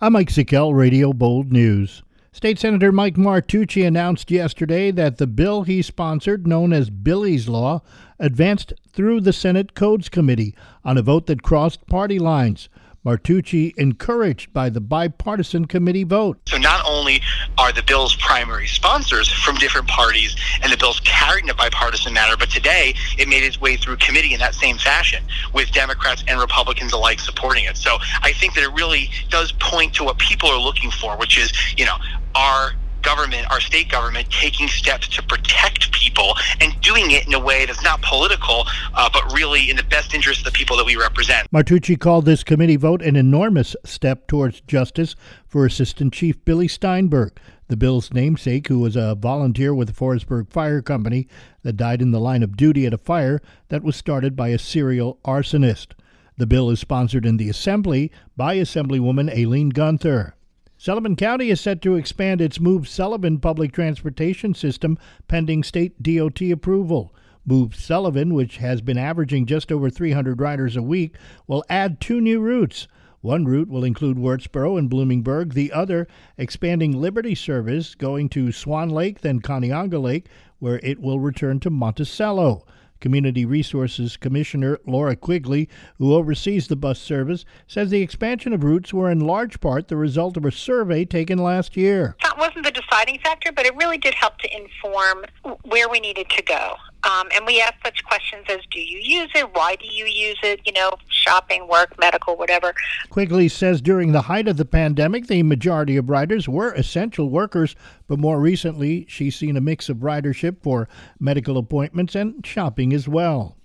I'm Mike Sikel, Radio Bold News. State Senator Mike Martucci announced yesterday that the bill he sponsored, known as Billy's Law, advanced through the Senate Codes Committee on a vote that crossed party lines. Martucci encouraged by the bipartisan committee vote. So not only are the bill's primary sponsors from different parties and the bill's carried in a bipartisan manner, but today it made its way through committee in that same fashion with Democrats and Republicans alike supporting it. So I think that it really does point to what people are looking for, which is, you know, our government, our state government, taking steps to protect people and doing it in a way that's not political, uh, but really in the best interest of the people that we represent. Martucci called this committee vote an enormous step towards justice for Assistant Chief Billy Steinberg, the bill's namesake, who was a volunteer with the Forestburgh Fire Company that died in the line of duty at a fire that was started by a serial arsonist. The bill is sponsored in the Assembly by Assemblywoman Aileen Gunther. Sullivan County is set to expand its Move Sullivan public transportation system pending state DOT approval. Move Sullivan, which has been averaging just over 300 riders a week, will add two new routes. One route will include Wurtsboro and Bloomingburg, the other expanding Liberty service going to Swan Lake, then Kiamesha Lake, where it will return to Monticello. Community Resources Commissioner Laura Quigley, who oversees the bus service, says the expansion of routes were in large part the result of a survey taken last year. That wasn't the deciding factor, but it really did help to inform where we needed to go. Um, and we ask such questions as Do you use it? Why do you use it? You know, shopping, work, medical, whatever. Quigley says during the height of the pandemic, the majority of riders were essential workers, but more recently, she's seen a mix of ridership for medical appointments and shopping as well.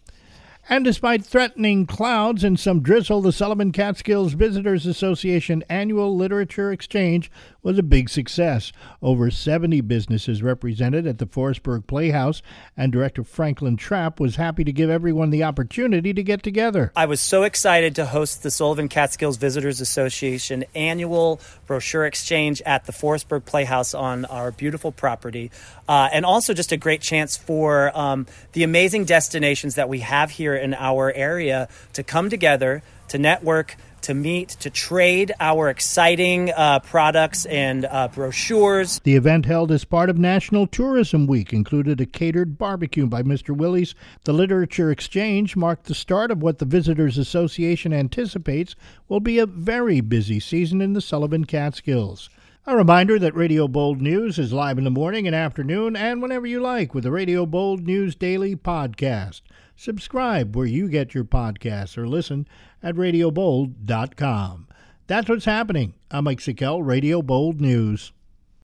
And despite threatening clouds and some drizzle, the Sullivan Catskills Visitors Association annual literature exchange was a big success. Over 70 businesses represented at the Forestburgh Playhouse, and director Franklin Trapp was happy to give everyone the opportunity to get together. I was so excited to host the Sullivan Catskills Visitors Association annual brochure exchange at the Forestburgh Playhouse on our beautiful property, uh, and also just a great chance for um, the amazing destinations that we have here here in our area to come together, to network, to meet, to trade our exciting uh, products and uh, brochures. The event held as part of National Tourism Week included a catered barbecue by Mr. Willie's. The literature exchange marked the start of what the Visitors Association anticipates will be a very busy season in the Sullivan Catskills. A reminder that Radio Bold News is live in the morning and afternoon and whenever you like with the Radio Bold News Daily podcast. Subscribe where you get your podcasts or listen at radiobold.com. That's what's happening. I'm Mike Sikel, Radio Bold News.